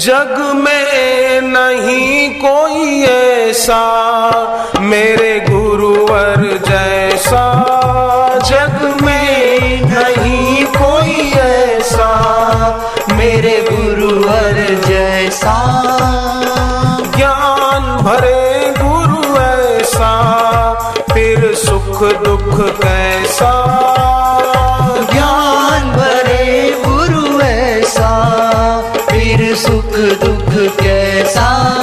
जग में नहीं कोई ऐसा, मेरे गुरुवर जैसा। जग में नहीं कोई ऐसा, मेरे गुरुवर जैसा। ज्ञान भरे गुरु ऐसा, फिर सुख दुख कै दुख कैसा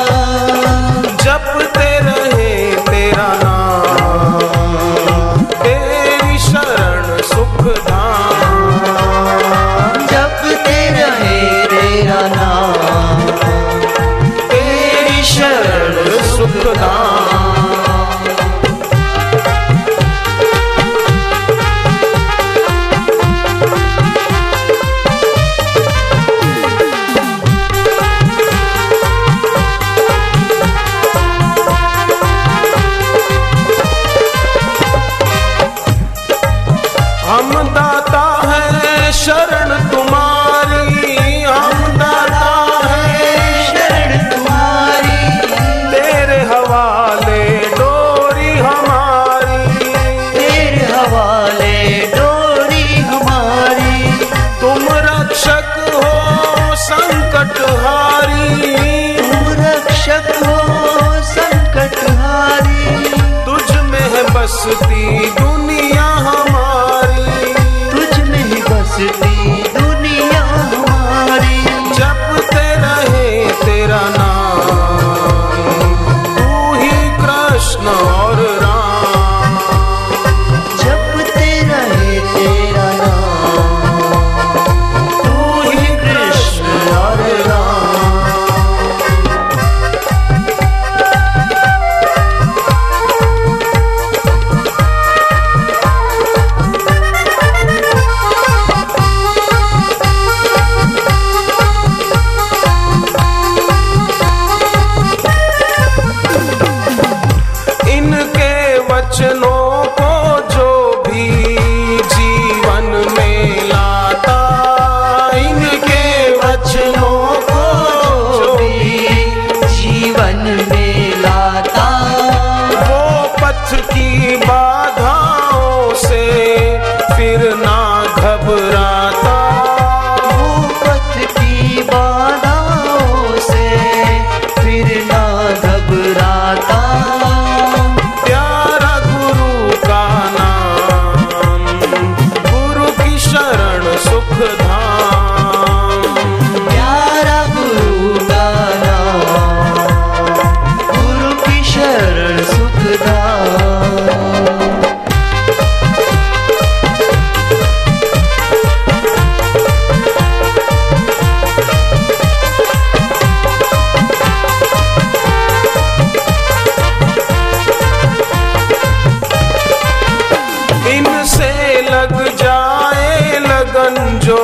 समझो,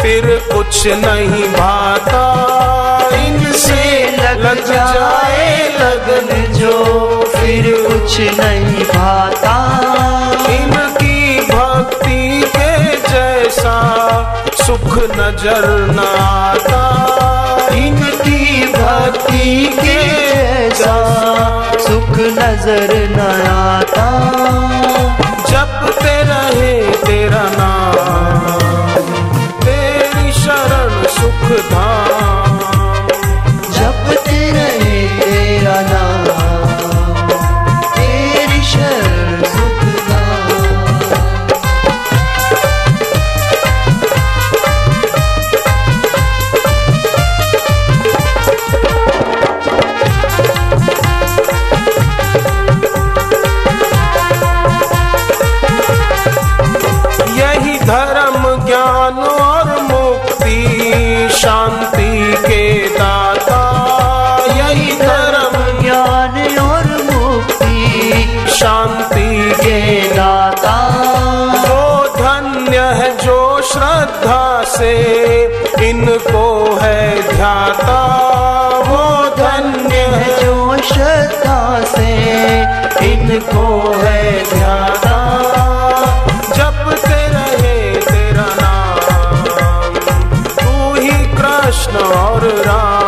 फिर कुछ नहीं भाता। इनसे लग जाए लगन जो, फिर कुछ नहीं भाता। इनकी भक्ति के जैसा सुख नज़र न आता। इनकी भक्ति के जैसा सुख नज़र न सुधा से इनको है ध्याता वो धन्य है जो श्रद्धा से इनको है ध्याता। जपते रहे तेरा नाम तू ही कृष्ण और राम।